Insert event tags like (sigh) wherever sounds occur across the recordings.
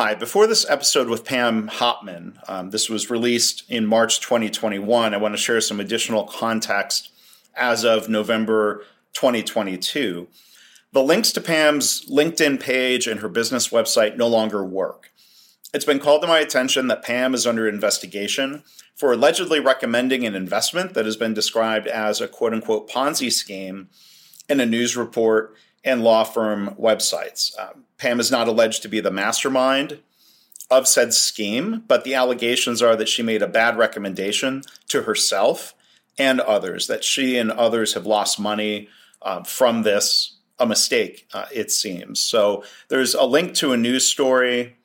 Hi, before this episode with Pam Hopman, um, this was released in March 2021. I want to share some additional context as of November 2022. The links to Pam's LinkedIn page and her business website no longer work. It's been called to my attention that Pam is under investigation for allegedly recommending an investment that has been described as a quote unquote Ponzi scheme in a news report and law firm websites. Um, Pam is not alleged to be the mastermind of said scheme, but the allegations are that she made a bad recommendation to herself and others, that she and others have lost money uh, from this, a mistake, uh, it seems. So there's a link to a news story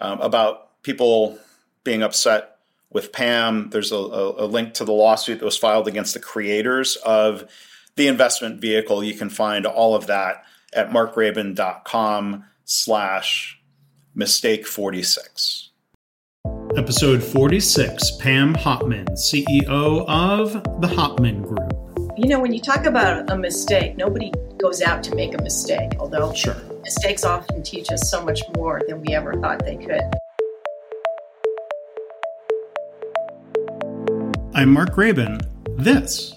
um, about people being upset with Pam. There's a, a, a link to the lawsuit that was filed against the creators of the investment vehicle. You can find all of that at markgraban.com slash mistake 46. Episode 46 Pam Hopman, CEO of the Hopman Group. You know, when you talk about a mistake, nobody goes out to make a mistake, although sure. mistakes often teach us so much more than we ever thought they could. I'm Mark Graban. This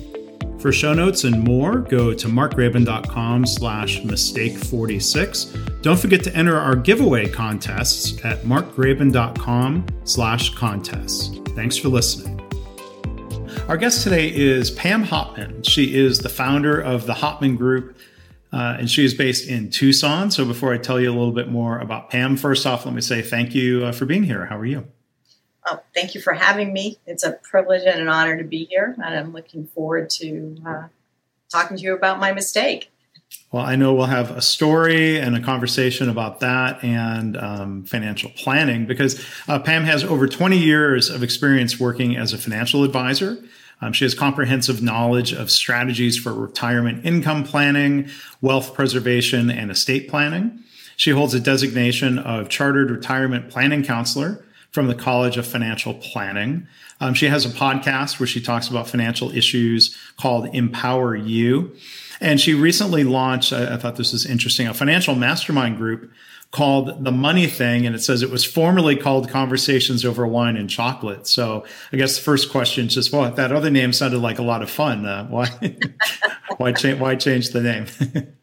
for show notes and more, go to markgraban.com slash mistake46. Don't forget to enter our giveaway contests at markgraban.com slash contests. Thanks for listening. Our guest today is Pam Hopman. She is the founder of the Hopman Group, uh, and she is based in Tucson. So before I tell you a little bit more about Pam, first off, let me say thank you uh, for being here. How are you? Oh, thank you for having me. It's a privilege and an honor to be here, and I'm looking forward to uh, talking to you about my mistake. Well, I know we'll have a story and a conversation about that and um, financial planning because uh, Pam has over 20 years of experience working as a financial advisor. Um, she has comprehensive knowledge of strategies for retirement income planning, wealth preservation, and estate planning. She holds a designation of Chartered Retirement Planning Counselor from the College of Financial Planning. Um, she has a podcast where she talks about financial issues called Empower You. And she recently launched, I, I thought this was interesting, a financial mastermind group called The Money Thing. And it says it was formerly called Conversations Over Wine and Chocolate. So I guess the first question is just, well, that other name sounded like a lot of fun. Uh, why, (laughs) why, cha- why change the name? (laughs)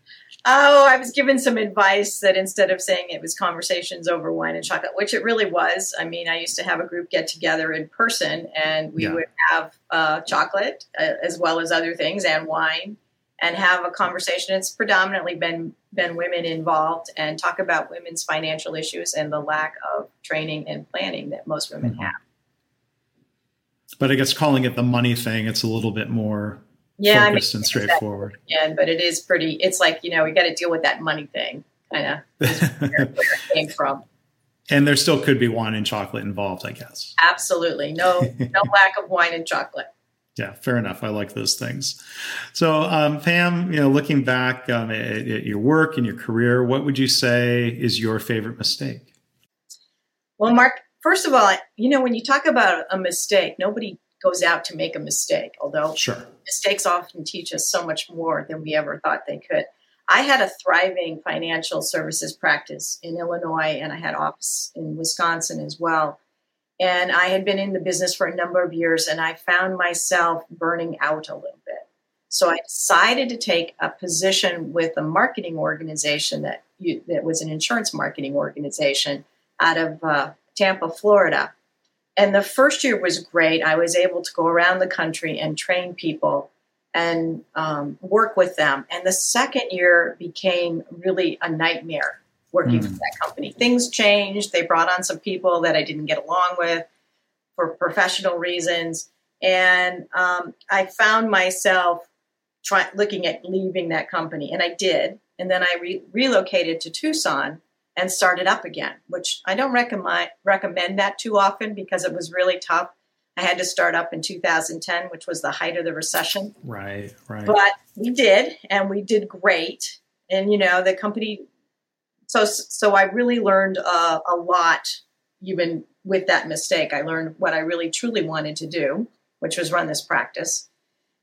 Oh, I was given some advice that instead of saying it was conversations over wine and chocolate, which it really was. I mean, I used to have a group get together in person and we yeah. would have uh, chocolate uh, as well as other things and wine and have a conversation. It's predominantly been been women involved and talk about women's financial issues and the lack of training and planning that most women mm-hmm. have. But I guess calling it the money thing, it's a little bit more yeah, focused I mean, and straightforward. Yeah, but it is pretty. It's like you know we got to deal with that money thing, kind of where, where it came from. And there still could be wine and chocolate involved, I guess. Absolutely, no no (laughs) lack of wine and chocolate. Yeah, fair enough. I like those things. So, um, Pam, you know, looking back um, at, at your work and your career, what would you say is your favorite mistake? Well, Mark, first of all, you know, when you talk about a mistake, nobody goes out to make a mistake, although sure. mistakes often teach us so much more than we ever thought they could. I had a thriving financial services practice in Illinois and I had office in Wisconsin as well. And I had been in the business for a number of years and I found myself burning out a little bit. So I decided to take a position with a marketing organization that, you, that was an insurance marketing organization out of uh, Tampa, Florida. And the first year was great. I was able to go around the country and train people and um, work with them. And the second year became really a nightmare working mm. for that company. Things changed. They brought on some people that I didn't get along with for professional reasons. And um, I found myself trying looking at leaving that company, and I did. And then I re- relocated to Tucson and started up again, which I don't recommend recommend that too often because it was really tough. I had to start up in 2010, which was the height of the recession. Right, right. But we did, and we did great. And you know, the company. So, so I really learned uh, a lot, even with that mistake. I learned what I really truly wanted to do, which was run this practice,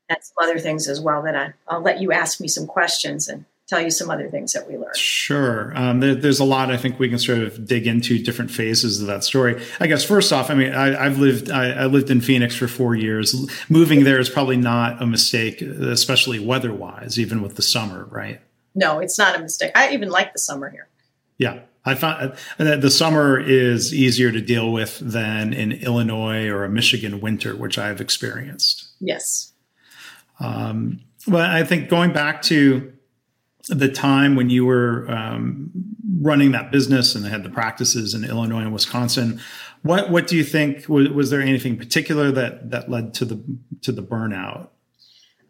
and some other things as well. That I, I'll let you ask me some questions and tell you some other things that we learned. Sure. Um, there, there's a lot I think we can sort of dig into different phases of that story. I guess first off, I mean, I, have lived I, I, lived in Phoenix for four years. Moving there is probably not a mistake, especially weather-wise, even with the summer, right? No, it's not a mistake. I even like the summer here. Yeah. I find that the summer is easier to deal with than in Illinois or a Michigan winter, which I've experienced. Yes. Um, well, I think going back to the time when you were um, running that business and had the practices in Illinois and Wisconsin, what what do you think was, was there anything particular that that led to the to the burnout?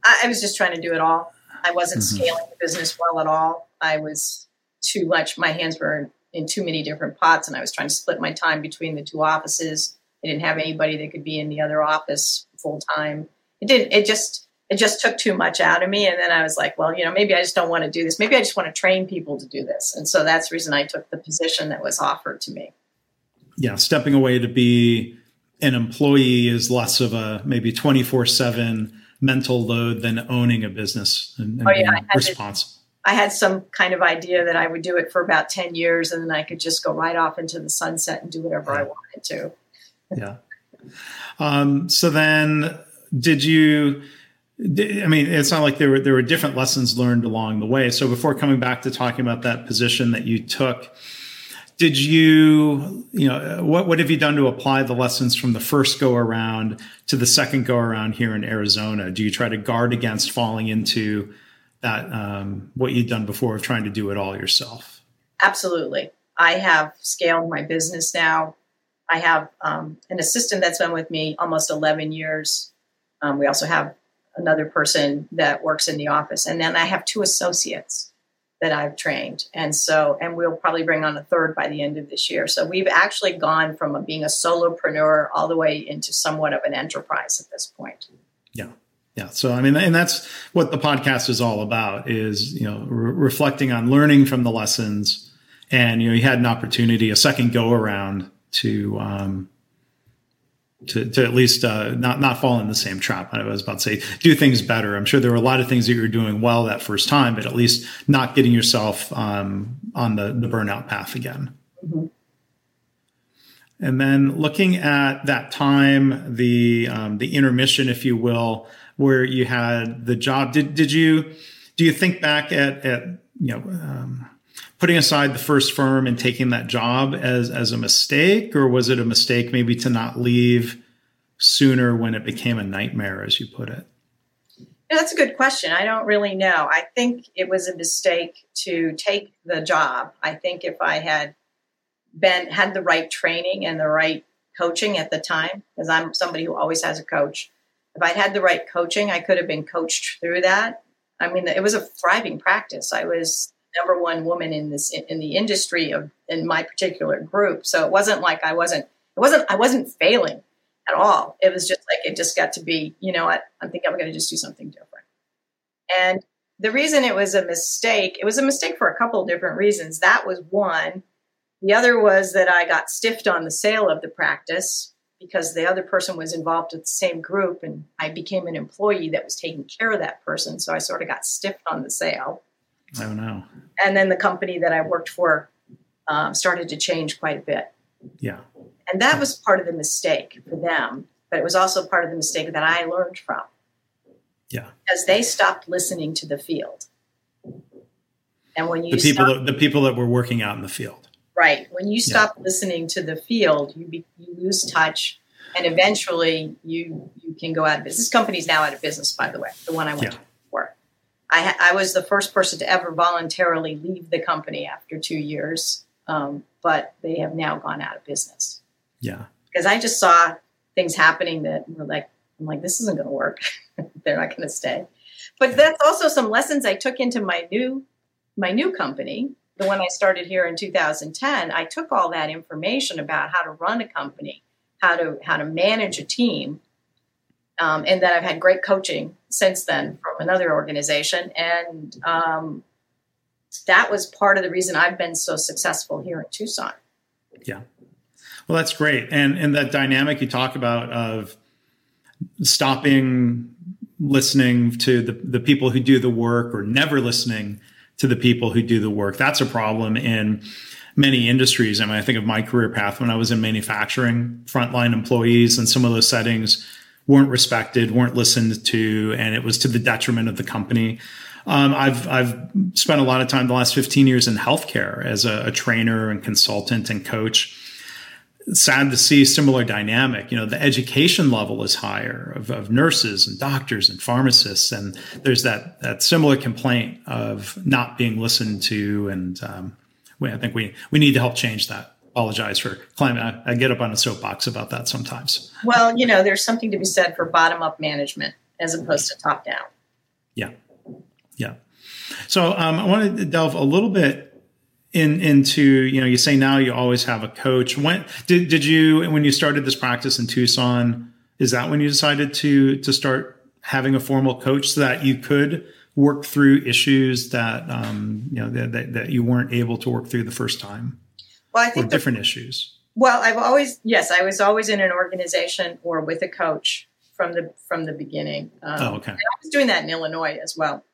I, I was just trying to do it all. I wasn't mm-hmm. scaling the business well at all. I was too much. My hands were in too many different pots, and I was trying to split my time between the two offices. I didn't have anybody that could be in the other office full time. It didn't. It just it just took too much out of me. And then I was like, well, you know, maybe I just don't want to do this. Maybe I just want to train people to do this. And so that's the reason I took the position that was offered to me. Yeah, stepping away to be an employee is less of a maybe 24 7 mental load than owning a business and, and oh, yeah, being responsible. I had some kind of idea that I would do it for about 10 years and then I could just go right off into the sunset and do whatever. I wanted to. yeah. Um, so then did you I mean, it's not like there were there were different lessons learned along the way. So before coming back to talking about that position that you took, did you you know what what have you done to apply the lessons from the first go around to the second go around here in Arizona? Do you try to guard against falling into that um, what you'd done before of trying to do it all yourself? Absolutely. I have scaled my business now. I have um, an assistant that's been with me almost 11 years. Um, we also have another person that works in the office. And then I have two associates that I've trained. And so, and we'll probably bring on a third by the end of this year. So we've actually gone from a, being a solopreneur all the way into somewhat of an enterprise at this point. Yeah. Yeah. So, I mean, and that's what the podcast is all about is, you know, re- reflecting on learning from the lessons. And, you know, you had an opportunity, a second go around to, um, to, to at least uh, not not fall in the same trap. I was about to say do things better. I'm sure there were a lot of things that you were doing well that first time, but at least not getting yourself um, on the the burnout path again. Mm-hmm. And then looking at that time, the um, the intermission, if you will, where you had the job. Did did you do you think back at at you know um, putting aside the first firm and taking that job as as a mistake, or was it a mistake maybe to not leave sooner when it became a nightmare, as you put it? Yeah, that's a good question. I don't really know. I think it was a mistake to take the job. I think if I had been had the right training and the right coaching at the time, because I'm somebody who always has a coach. If I'd had the right coaching, I could have been coached through that. I mean, it was a thriving practice. I was number one woman in this in the industry of in my particular group. So it wasn't like I wasn't it wasn't I wasn't failing at all. It was just like it just got to be, you know what, I think I'm going to just do something different. And the reason it was a mistake, it was a mistake for a couple of different reasons. That was one. The other was that I got stiffed on the sale of the practice because the other person was involved with the same group and I became an employee that was taking care of that person. So I sort of got stiffed on the sale. Oh no! And then the company that I worked for um, started to change quite a bit. Yeah. And that was part of the mistake for them, but it was also part of the mistake that I learned from. Yeah. Because they stopped listening to the field. And when you the people stop, that, the people that were working out in the field. Right. When you stop yeah. listening to the field, you be, you lose touch and eventually you you can go out of business. This company's now out of business, by the way, the one I went yeah. to. I, I, was the first person to ever voluntarily leave the company after two years, um, but they have now gone out of business. Yeah, because I just saw things happening that were like, I'm like, this isn't going to work. (laughs) They're not going to stay. But yeah. that's also some lessons I took into my new my new company the one I started here in 2010, I took all that information about how to run a company, how to how to manage a team, um, and then I've had great coaching since then from another organization, and um, that was part of the reason I've been so successful here in Tucson. Yeah, well, that's great, and and that dynamic you talk about of stopping listening to the, the people who do the work or never listening to the people who do the work. That's a problem in many industries. I mean, I think of my career path when I was in manufacturing, frontline employees and some of those settings weren't respected, weren't listened to, and it was to the detriment of the company. Um, I've I've spent a lot of time the last 15 years in healthcare as a, a trainer and consultant and coach sad to see similar dynamic. You know, the education level is higher of, of, nurses and doctors and pharmacists, and there's that that similar complaint of not being listened to. And um, we, I think we we need to help change that. Apologize for climbing. I, I get up on a soapbox about that sometimes. Well, you know, there's something to be said for bottom up management as opposed to top down. Yeah, yeah. So um, I wanted to delve a little bit in into you know you say now you always have a coach when did did you when you started this practice in Tucson is that when you decided to to start having a formal coach so that you could work through issues that um, you know that, that, that, you weren't able to work through the first time well I think or different issues well I've always yes I was always in an organization or with a coach from the from the beginning um, oh okay I was doing that in Illinois as well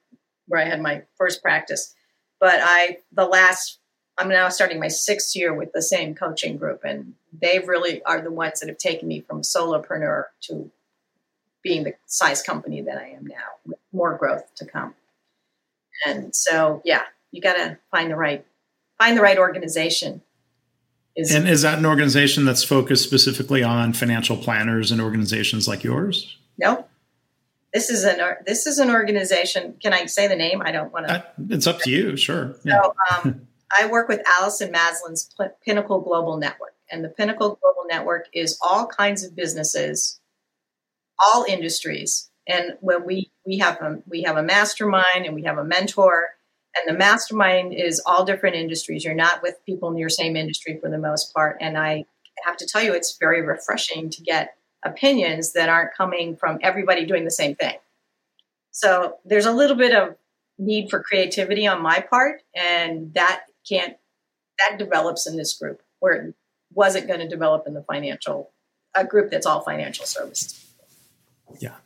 where I had my first practice but I the last I'm now starting my sixth year with the same coaching group, and they really are the ones that have taken me from solopreneur to being the size company that I am now, with more growth to come. And so, yeah, you got to find the right find the right organization. Is, and is that an organization that's focused specifically on financial planners and organizations like yours? No, this is an this is an organization. Can I say the name? I don't want to. It's up to you. Sure. Yeah. So, um, (laughs) I work with Alison Maslan's Pinnacle Global Network, and the Pinnacle Global Network is all kinds of businesses, all industries. And when we we have a we have a mastermind and we have a mentor, and the mastermind is all different industries. You're not with people in your same industry for the most part. And I have to tell you, it's very refreshing to get opinions that aren't coming from everybody doing the same thing. So there's a little bit of need for creativity on my part, and that can't that develops in this group where it wasn't going to develop in the financial a group that's all financial services. Yeah.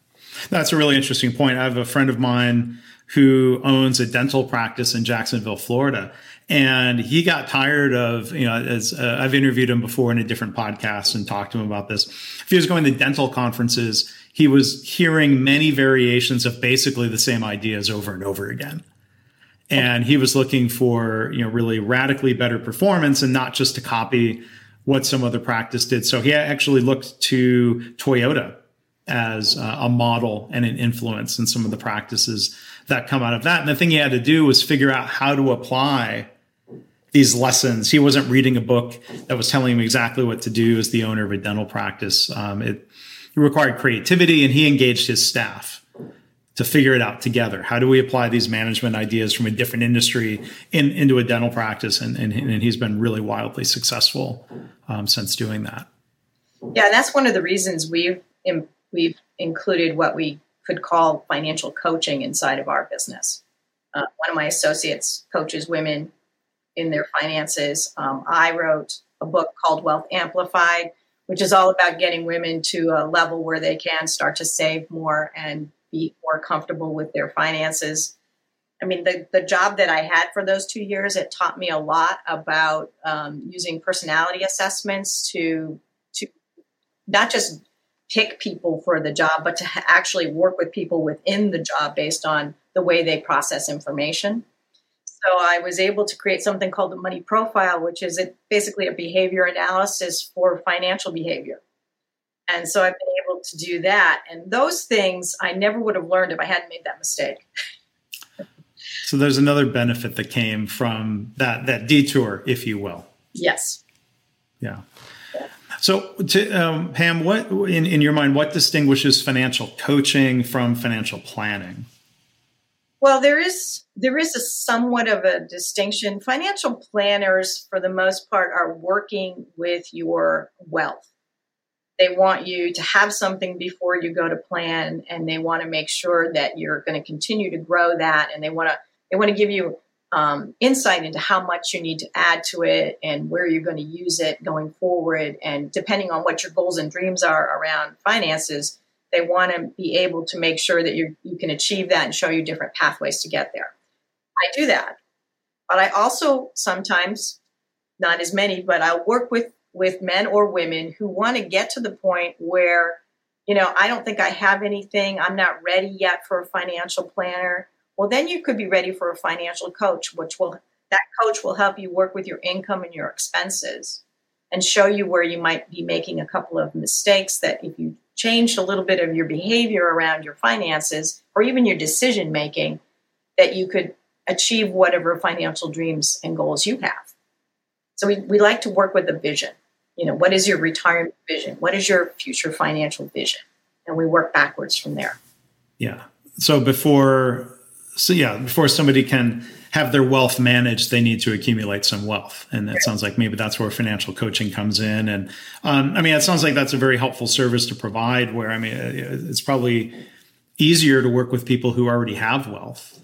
That's a really interesting point. I have a friend of mine who owns a dental practice in Jacksonville, Florida. And he got tired of, you know, as uh, I've interviewed him before in a different podcast and talked to him about this. If he was going to dental conferences, he was hearing many variations of basically the same ideas over and over again and he was looking for you know really radically better performance and not just to copy what some other practice did so he actually looked to toyota as a model and an influence in some of the practices that come out of that and the thing he had to do was figure out how to apply these lessons he wasn't reading a book that was telling him exactly what to do as the owner of a dental practice um, it, it required creativity and he engaged his staff to figure it out together. How do we apply these management ideas from a different industry in, into a dental practice? And, and, and he's been really wildly successful um, since doing that. Yeah, and that's one of the reasons we've in, we've included what we could call financial coaching inside of our business. Uh, one of my associates coaches women in their finances. Um, I wrote a book called Wealth Amplified, which is all about getting women to a level where they can start to save more and be more comfortable with their finances. I mean, the, the job that I had for those two years, it taught me a lot about um, using personality assessments to to not just pick people for the job, but to actually work with people within the job based on the way they process information. So I was able to create something called the money profile, which is basically a behavior analysis for financial behavior. And so I've been able to do that. And those things I never would have learned if I hadn't made that mistake. (laughs) so there's another benefit that came from that that detour, if you will. Yes. Yeah. So, to, um, Pam, what in, in your mind, what distinguishes financial coaching from financial planning? Well, there is there is a somewhat of a distinction. Financial planners, for the most part, are working with your wealth. They want you to have something before you go to plan, and they want to make sure that you're going to continue to grow that, and they want to they want to give you um, insight into how much you need to add to it and where you're going to use it going forward. And depending on what your goals and dreams are around finances, they want to be able to make sure that you you can achieve that and show you different pathways to get there. I do that, but I also sometimes, not as many, but I'll work with with men or women who want to get to the point where, you know, I don't think I have anything. I'm not ready yet for a financial planner well, then you could be ready for a financial coach, which will that coach will help you work with your income and your expenses and show you where you might be making a couple of mistakes that if you changed a little bit of your behavior around your finances or even your decision making, that you could achieve whatever financial dreams and goals you have. So we, we like to work with a vision. You know, what is your retirement vision? What is your future financial vision? And we work backwards from there. Yeah. So before so yeah, before somebody can have their wealth managed, they need to accumulate some wealth, and that sounds like maybe that's where financial coaching comes in. And um, I mean, it sounds like that's a very helpful service to provide. Where I mean, it's probably easier to work with people who already have wealth.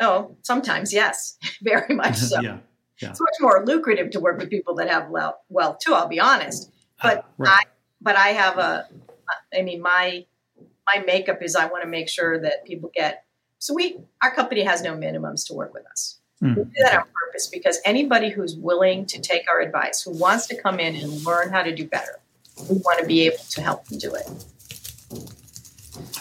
Oh, sometimes yes, (laughs) very much (laughs) so. yeah, yeah. It's much more lucrative to work with people that have wealth too. I'll be honest, but uh, right. I but I have a, I mean my my makeup is I want to make sure that people get so we, our company has no minimums to work with us. Mm. We do that on purpose because anybody who's willing to take our advice, who wants to come in and learn how to do better, we want to be able to help them do it.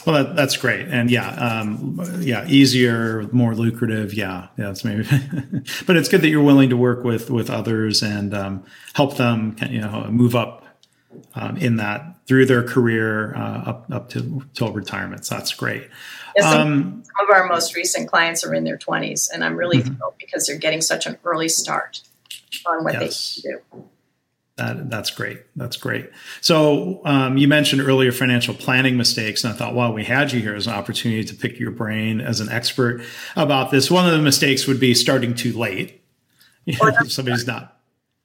Well, that, that's great, and yeah, um, yeah, easier, more lucrative. Yeah, yeah, it's maybe, (laughs) but it's good that you're willing to work with with others and um, help them, you know, move up um, in that through their career uh, up up to till retirement. So that's great. Yeah, some, um, some, of our most recent clients are in their 20s, and I'm really mm-hmm. thrilled because they're getting such an early start on what yes. they do. That, that's great. That's great. So um, you mentioned earlier financial planning mistakes, and I thought, while we had you here as an opportunity to pick your brain as an expert about this. One of the mistakes would be starting too late. (laughs) if somebody's not,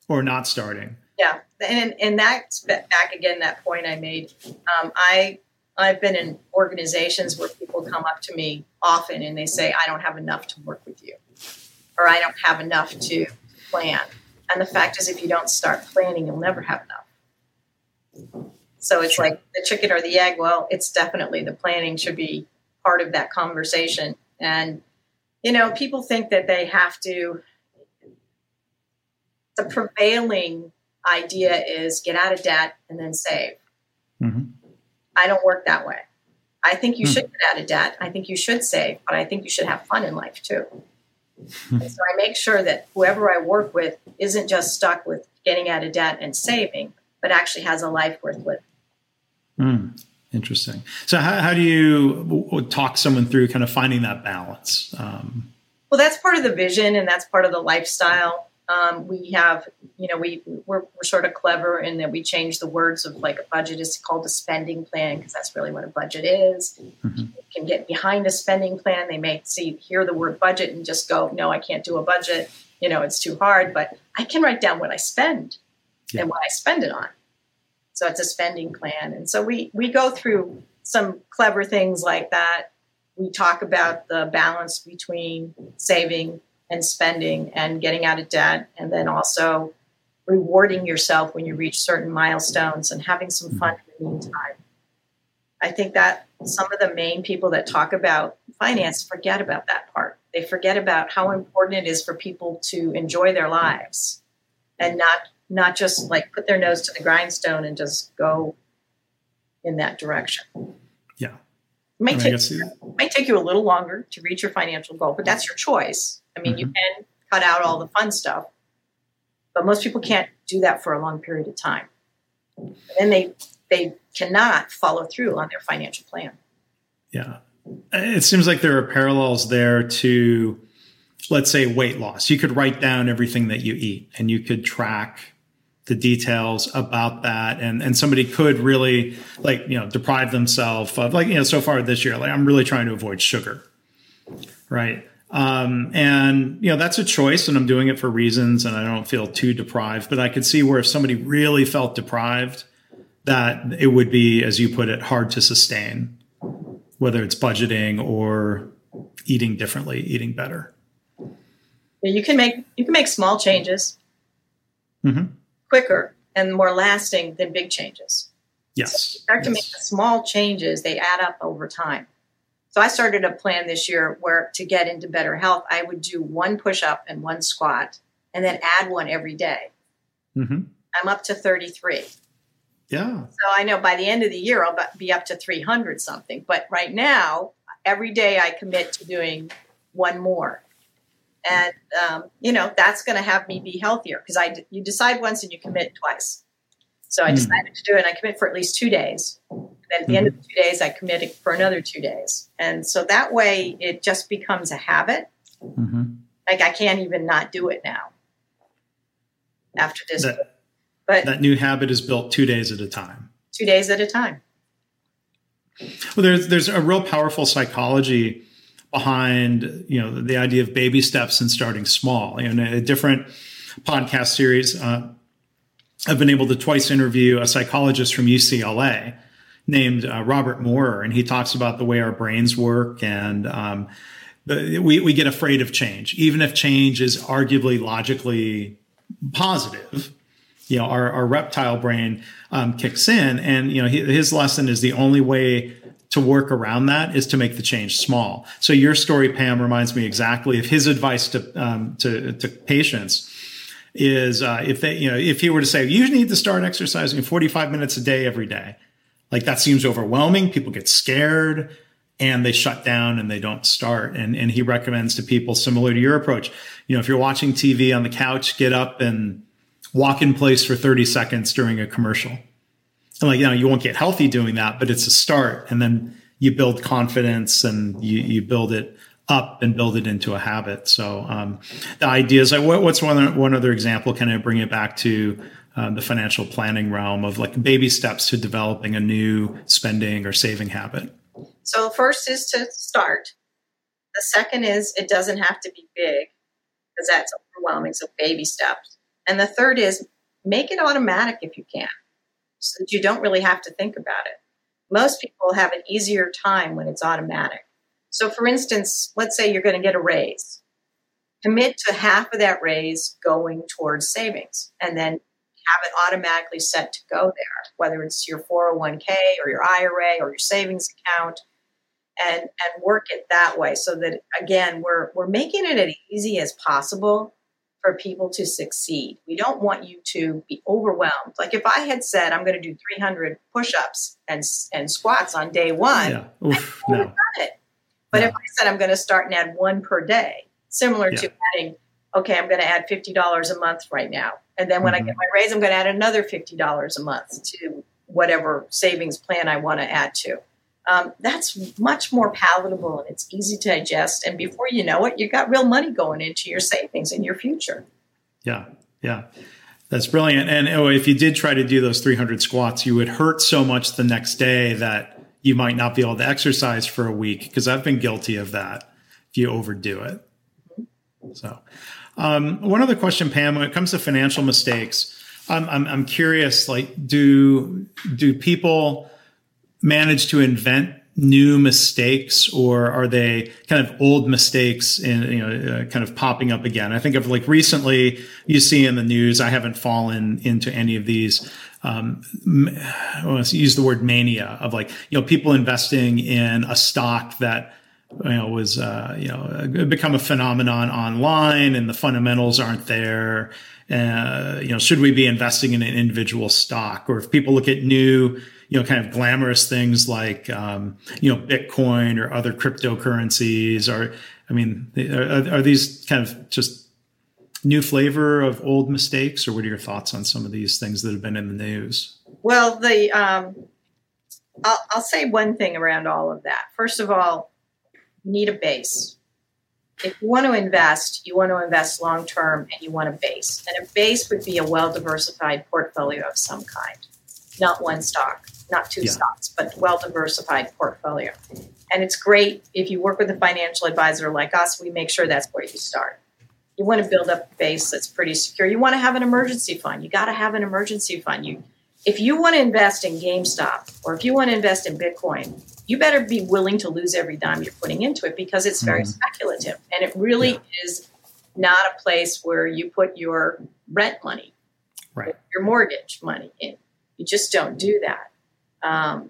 or not starting. Yeah, and and that's back again that point I made. Um, I I've been in organizations where people come up to me often and they say, I don't have enough to work with you, or I don't have enough to plan. And the fact is, if you don't start planning, you'll never have enough. So it's like the chicken or the egg. Well, it's definitely the planning should be part of that conversation. And, you know, people think that they have to, the prevailing idea is get out of debt and then save. Mm-hmm. I don't work that way. I think you hmm. should get out of debt. I think you should save, but I think you should have fun in life too. Hmm. so I make sure that whoever I work with isn't just stuck with getting out of debt and saving, but actually has a life worth living. Mm, interesting. So, how, how, do you talk someone through kind of finding that balance? Um, well, that's part of the vision and that's part of the lifestyle. Um, we have, you know, we we're, we're, sort of clever in that we change the words of like a budget is called a spending plan because that's really what a budget is. Mm-hmm. You can get behind a spending plan. They may see hear the word budget and just go, no, I can't do a budget. You know, it's too hard. But I can write down what I spend yeah. and what I spend it on. So it's a spending plan, and so we we go through some clever things like that. We talk about the balance between saving and spending and getting out of debt, and then also rewarding yourself when you reach certain milestones and having some fun in the meantime. I think that some of the main people that talk about finance forget about that part. They forget about how important it is for people to enjoy their lives and not not just like put their nose to the grindstone and just go in that direction. Yeah. It might, take, it might take you a little longer to reach your financial goal, but that's your choice. I mean, mm-hmm. you can cut out all the fun stuff, but most people can't do that for a long period of time. And then they they cannot follow through on their financial plan. Yeah. It seems like there are parallels there to let's say weight loss. You could write down everything that you eat and you could track the details about that and and somebody could really like you know deprive themselves of like you know so far this year like I'm really trying to avoid sugar right Um, and you know that's a choice, and I'm doing it for reasons, and I don't feel too deprived. But I could see where if somebody really felt deprived, that it would be, as you put it, hard to sustain, whether it's budgeting or eating differently, eating better. You can make you can make small changes mm-hmm. quicker and more lasting than big changes. Yes. So start to make small changes; they add up over time. So I started a plan this year where to get into better health, I would do one push up and one squat, and then add one every day. Mm-hmm. I'm up to 33. Yeah. So I know by the end of the year I'll be up to 300 something. But right now, every day I commit to doing one more, and um, you know that's going to have me be healthier because I you decide once and you commit twice. So I mm. decided to do it. and I commit for at least two days. Then at the mm-hmm. end of the two days, I committed for another two days, and so that way it just becomes a habit. Mm-hmm. Like I can't even not do it now after this. That, but that new habit is built two days at a time. Two days at a time. Well, there's there's a real powerful psychology behind you know the idea of baby steps and starting small. You know, in a different podcast series, uh, I've been able to twice interview a psychologist from UCLA named uh, Robert Maurer, and he talks about the way our brains work and um, the, we, we get afraid of change, even if change is arguably logically positive you know our, our reptile brain um, kicks in and you know his lesson is the only way to work around that is to make the change small. So your story pam reminds me exactly of his advice to um, to, to patients is uh, if they you know if he were to say you need to start exercising 45 minutes a day every day like that seems overwhelming people get scared and they shut down and they don't start and and he recommends to people similar to your approach you know if you're watching tv on the couch get up and walk in place for 30 seconds during a commercial. And like, you know, you won't get healthy doing that, but it's a start. And then you build confidence and you, you build it up and build it into a habit. So um, the idea is like, what, what's one, one other example? Can I bring it back to uh, the financial planning realm of like baby steps to developing a new spending or saving habit? So first is to start. The second is it doesn't have to be big because that's overwhelming. So baby steps. And the third is make it automatic if you can, so that you don't really have to think about it. Most people have an easier time when it's automatic. So, for instance, let's say you're going to get a raise. Commit to half of that raise going towards savings and then have it automatically set to go there, whether it's your 401k or your IRA or your savings account, and, and work it that way so that, again, we're, we're making it as easy as possible for people to succeed. We don't want you to be overwhelmed. Like if I had said I'm going to do 300 push-ups and and squats on day one, yeah. Oof, I would no. (laughs) have done it. But if I said I'm going to start and add one per day, similar yeah. to adding, okay, I'm going to add fifty dollars a month right now, and then when mm-hmm. I get my raise, I'm going to add another fifty dollars a month to whatever savings plan I want to add to um, that's much more palatable and it's easy to digest. And before you know it, you've got real money going into your savings in your future. Yeah, yeah. That's brilliant. And oh, if you did try to do those 300 squats, you would hurt so much the next day that you might not be able to exercise for a week because I've been guilty of that if you overdo it. So, um, one other question, Pam, when it comes to financial mistakes, I'm, I'm, I'm curious, like, do, do people, manage to invent new mistakes or are they kind of old mistakes in you know uh, kind of popping up again i think of like recently you see in the news i haven't fallen into any of these um, let's use the word mania of like you know people investing in a stock that you know was uh, you know become a phenomenon online and the fundamentals aren't there uh, you know should we be investing in an individual stock or if people look at new you know, kind of glamorous things like, um, you know, Bitcoin or other cryptocurrencies? Or, I mean, are, are these kind of just new flavor of old mistakes, or what are your thoughts on some of these things that have been in the news? Well, the um, I'll, I'll say one thing around all of that. First of all, you need a base. If you want to invest, you want to invest long term, and you want a base. And a base would be a well diversified portfolio of some kind, not one stock. not two yeah. stocks, but well diversified portfolio. And it's great if you work with a financial advisor like us, we make sure that's where you start. You want to build up a base that's pretty secure. You want to have an emergency fund. You got to have an emergency fund. You if you want to invest in GameStop or if you want to invest in Bitcoin, you better be willing to lose every dime you're putting into it because it's very mm-hmm. speculative and it really yeah. is not a place where you put your rent money, right. your mortgage money in. You just don't do that. Um,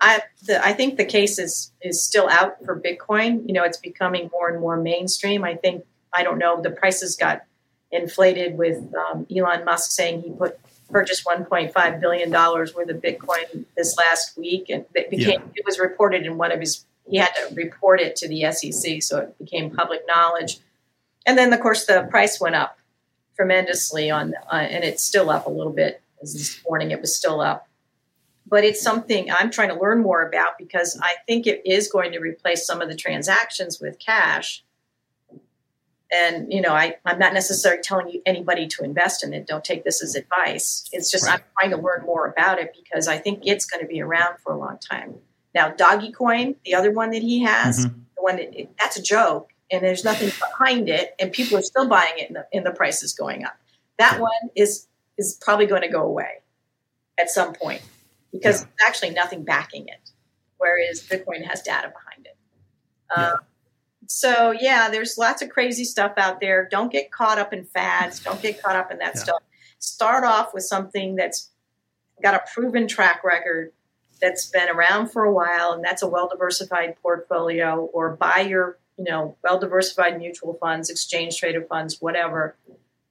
I the, I think the case is is still out for Bitcoin. You know, it's becoming more and more mainstream. I think I don't know the prices got inflated with um, Elon Musk saying he put purchased 1.5 billion dollars worth of Bitcoin this last week, and it became yeah. it was reported in one of his. He had to report it to the SEC, so it became public knowledge. And then, of course, the price went up tremendously on, uh, and it's still up a little bit. As this morning, it was still up. But it's something I'm trying to learn more about because I think it is going to replace some of the transactions with cash and you know I, i'm not necessarily telling you anybody to invest in it don't take this as advice it's just right. i'm trying to learn more about it because i think it's going to be around for a long time now Dogecoin the other one that he has mm-hmm. the one that that's a joke and there's nothing behind it and people are still buying it and the, and the price is going up that one is is probably going to go away at some point because yeah. there's actually nothing backing it whereas bitcoin has data behind it yeah. So yeah, there's lots of crazy stuff out there. Don't get caught up in fads. Don't get caught up in that yeah. stuff. Start off with something that's got a proven track record that's been around for a while and that's a well diversified portfolio or buy your you know well diversified mutual funds exchange traded funds whatever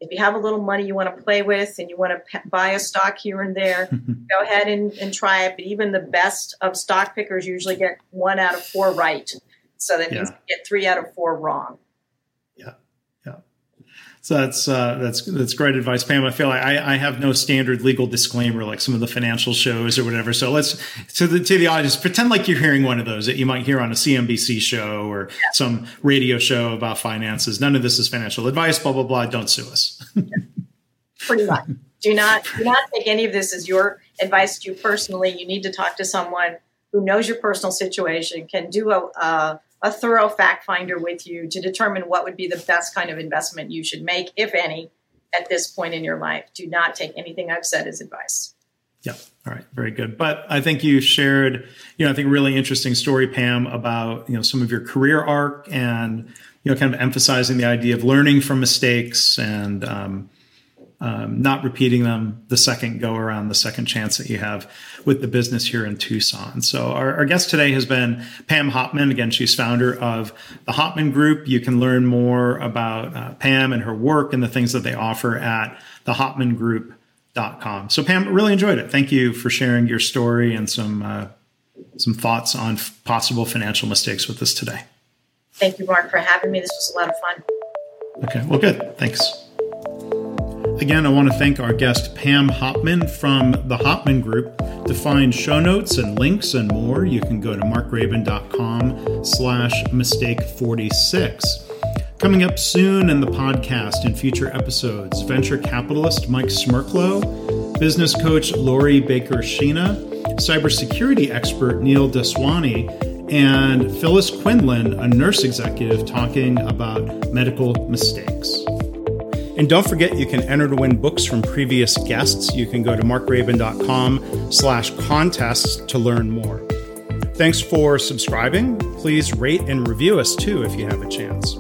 if you have a little money you want to play with and you want to p- buy a stock here and there (laughs) go ahead and, and try it but even the best of stock pickers usually get one out of four right so that means yeah. get three out of four wrong. Yeah. Yeah. So that's uh, that's that's great advice, Pam. I feel like I, I have no standard legal disclaimer like some of the financial shows or whatever. So let's to the to the audience pretend like you're hearing one of those that you might hear on a CNBC show or yeah. some radio show about finances. None of this is financial advice. Blah blah blah. Don't sue us. Pretty much. Do not do not take any of this as your advice to you personally. You need to talk to someone who knows your personal situation, can do a, a, a thorough fact finder with you to determine what would be the best kind of investment you should make, if any, at this point in your life. Do not take anything I've said as advice. Yeah. All right. Very good. But I think you shared, you know, I think really interesting story, Pam, about, you know, some of your career arc and, you know, kind of emphasizing the idea of learning from mistakes and, um, um, not repeating them the second go around, the second chance that you have with the business here in Tucson. So, our, our, guest today has been Pam Hopman. Again, she's founder of the Hopman Group. You can learn more about uh, Pam and her work and the things that they offer at thehopmangroup.com. So, Pam, really enjoyed it. Thank you for sharing your story and some uh, some thoughts on f- possible financial mistakes with us today. Thank you, Mark, for having me. This was a lot of fun. Okay, well, good. Thanks. Again, I want to thank our guest Pam Hopman from the Hopman Group. To find show notes and links and more, you can go to markgraban.com slash mistake 46. Coming up soon in the podcast in future episodes, venture capitalist Mike Smerklo, business coach Lori Baker Schena, cybersecurity expert Neil Daswani, and Phyllis Quinlan, a nurse executive, talking about medical mistakes. And don't forget, you can enter to win books from previous guests. You can go to markgraban.com slash contests to learn more. Thanks for subscribing. Please rate and review us too if you have a chance.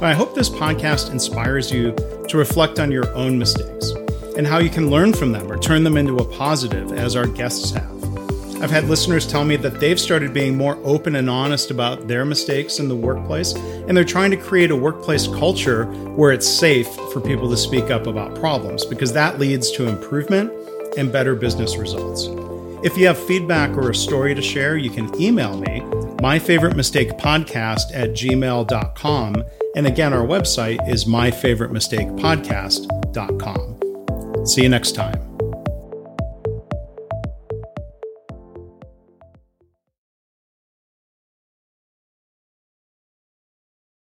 I hope this podcast inspires you to reflect on your own mistakes and how you can learn from them or turn them into a positive as our guests have. I've had listeners tell me that they've started being more open and honest about their mistakes in the workplace, and they're trying to create a workplace culture where it's safe for people to speak up about problems because that leads to improvement and better business results. If you have feedback or a story to share, you can email me, my favorite mistake podcast at gmail.com. And again, our website is myfavoritemistakepodcast.com. See you next time.